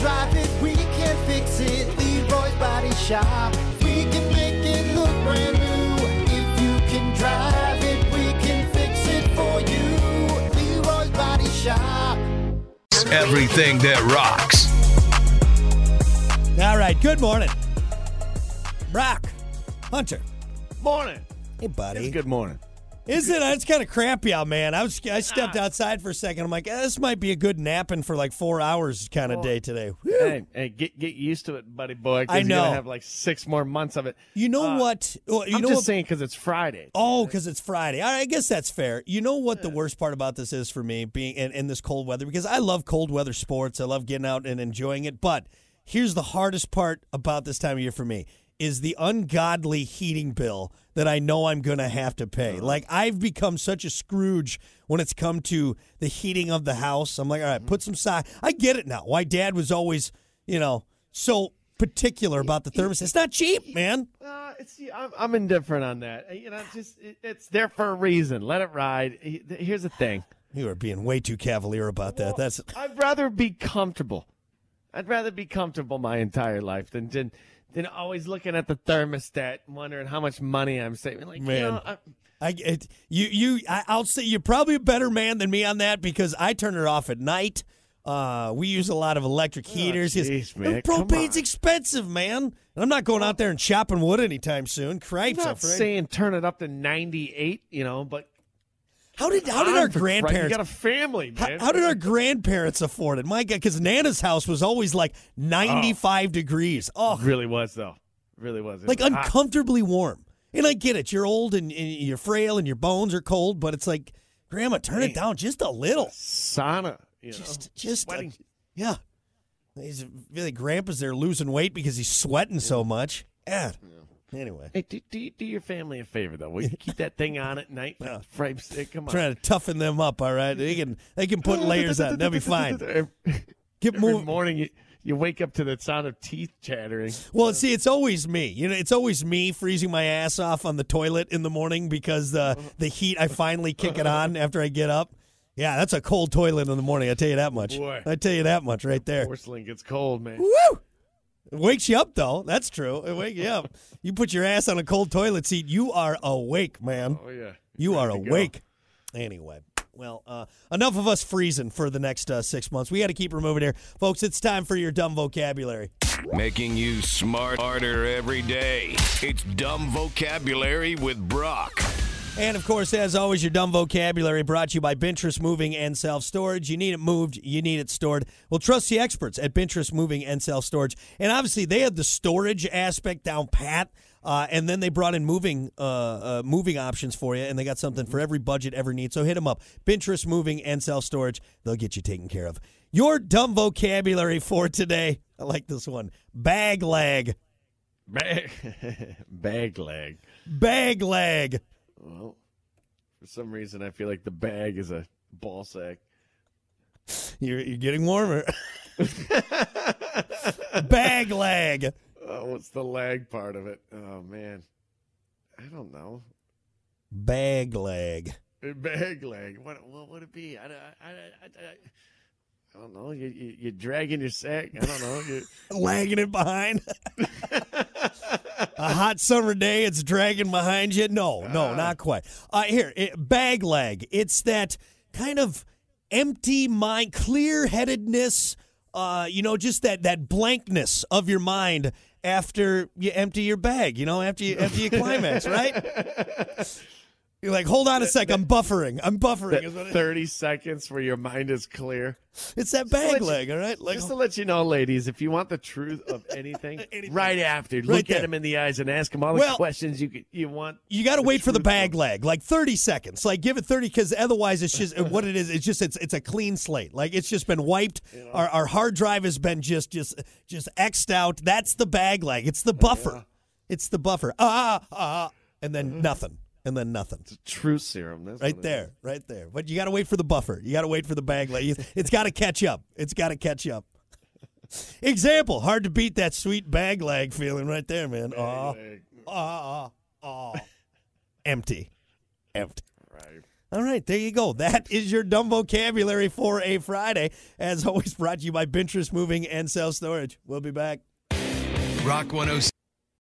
drive it, we can fix it. Leroy's Body Shop. We can make it look brand new. If you can drive it, we can fix it for you. Leroy's Body Shop. Everything that rocks. All right, good morning. Brock, Hunter. Morning. Hey, buddy. Good morning. Is it? It's kind of crappy out, man. I was I stepped outside for a second. I'm like, eh, this might be a good napping for like four hours kind of day today. Whew. Hey, hey, get get used to it, buddy boy. 'cause I You're know. gonna have like six more months of it. You know Uh, what? well, You I'm know just what? saying because it's Friday. Oh, because it's Friday. All right, I guess that's fair. You know what the worst part about this is for me being in, in this cold weather because I love cold weather sports. I love getting out and enjoying it. But here's the hardest part about this time of year for me is the ungodly heating bill that I know I'm going to have to pay. Like I've become such a Scrooge when it's come to the heating of the house. I'm like, all right, put some side. I get it now. Why Dad was always, you know, so particular about the thermos. It's not cheap, man. Uh, it's, I'm, I'm indifferent on that. Uh, You know, just it, it's there for a reason. Let it ride. Here's the thing. You are being way too cavalier about that. That's I'd rather be comfortable. I'd rather be comfortable my entire life than than, than always looking at the thermostat wondering how much money I'm saving. Like, Man. you know, I, I it, you you I, I'll say you're probably a better man than me on that because I turn it off at night. Uh, we use a lot of electric heaters. Oh, jeez, man, propane's expensive, man. And I'm not going out there and chopping wood anytime soon. I'm Cripes, I'm not saying turn it up to 98, you know, but How did how did our grandparents? You got a family, how, man. how did our grandparents afford it? My God, because Nana's house was always like 95 degrees. Oh, really was though. Really was. It like was hot. uncomfortably warm. And I get it. You're old and, and you're frail and your bones are cold, but it's like, Grandma, turn it down just a little. sauna. You know, Just, just, uh, sweating. yeah. He's really Grandpa's there losing weight because he's sweating so much. Yeah. Anyway, Hey, do, do, do your family a favor though. Will you keep that thing on at night? Yeah. Frame stick. Come on. trying to toughen them up. All right, they can they can put layers on. They'll be fine. Get every moving. morning you, you wake up to the sound of teeth chattering. Well, see, it's always me. You know, it's always me freezing my ass off on the toilet in the morning because the the heat. I finally kick it on after I get up. Yeah, that's a cold toilet in the morning. I tell you that much. Boy. I tell you that much right there. Porcelain gets cold, man. Woo! It wakes you up though. That's true. It wakes you up. You put your ass on a cold toilet seat, you are awake, man. Oh yeah. You are Ready to go. awake. Anyway, well, uh, enough of us freezing for the next uh, six months. We got to keep her moving here, folks. It's time for your dumb vocabulary. Making you smarter harder every day. It's Dumb Vocabulary with Brock. And of course, as always, your dumb vocabulary brought to you by Bintress Moving and Self Storage. You need it moved, you need it stored. Well, trust the experts at Bintress Moving and Self Storage. And obviously, they had the storage aspect down pat. Uh, and then they brought in moving uh, uh, moving options for you, and they got something for every budget, every need. So hit them up. Bintress Moving and Self Storage. They'll get you taken care of. Your dumb vocabulary for today. I like this one. Bag lag. Bag, bag leg. Bag lag. Well, for some reason, I feel like the bag is a ball sack. You're, you're getting warmer. Bag lag. Oh, what's the lag part of it? Oh man, I don't know. Bag lag. Uh, bag lag. What, what would it be? I, I, I, I, I don't know. You, you, you're dragging your sack. I don't know. You're... Lagging it behind. A hot summer day, it's dragging behind you. No, no, not quite. Uh, here, it, bag lag. It's that kind of empty mind, clear headedness. Uh, you know, just that that blankness of your mind after you empty your bag. You know, after you after you climax, right? You're like, hold on a sec, I'm buffering. I'm buffering. 30 seconds where your mind is clear. It's that bag let you- leg, all right? Like, Just to let you know, ladies, if you want the truth of anything, Anything. right after, Right look there. at him in the eyes and ask him all the Well- questions you you want. you got to wait for the bag of- leg, like 30 seconds. Like give it 30 because otherwise it's just what it is. It's just it's it's a clean slate. Like it's just been wiped. Our, our hard drive has been just just just xed out. That's the bag leg. It's the buffer. It's the buffer. Ah ah, and then nothing, and then nothing. True serum. That's Right what there, right there. But you got to wait for the buffer. You got to wait for the bag leg. It's got to catch up. It's got to catch up. Example: hard to beat that sweet bag lag feeling right there, man. Aw, is. aw, aw, aw. Empty, empty. Right. All right, there you go. That is your dumb vocabulary for a Friday. As always, brought to you by Binterest Moving and Self Storage. We'll be back. Rock 106.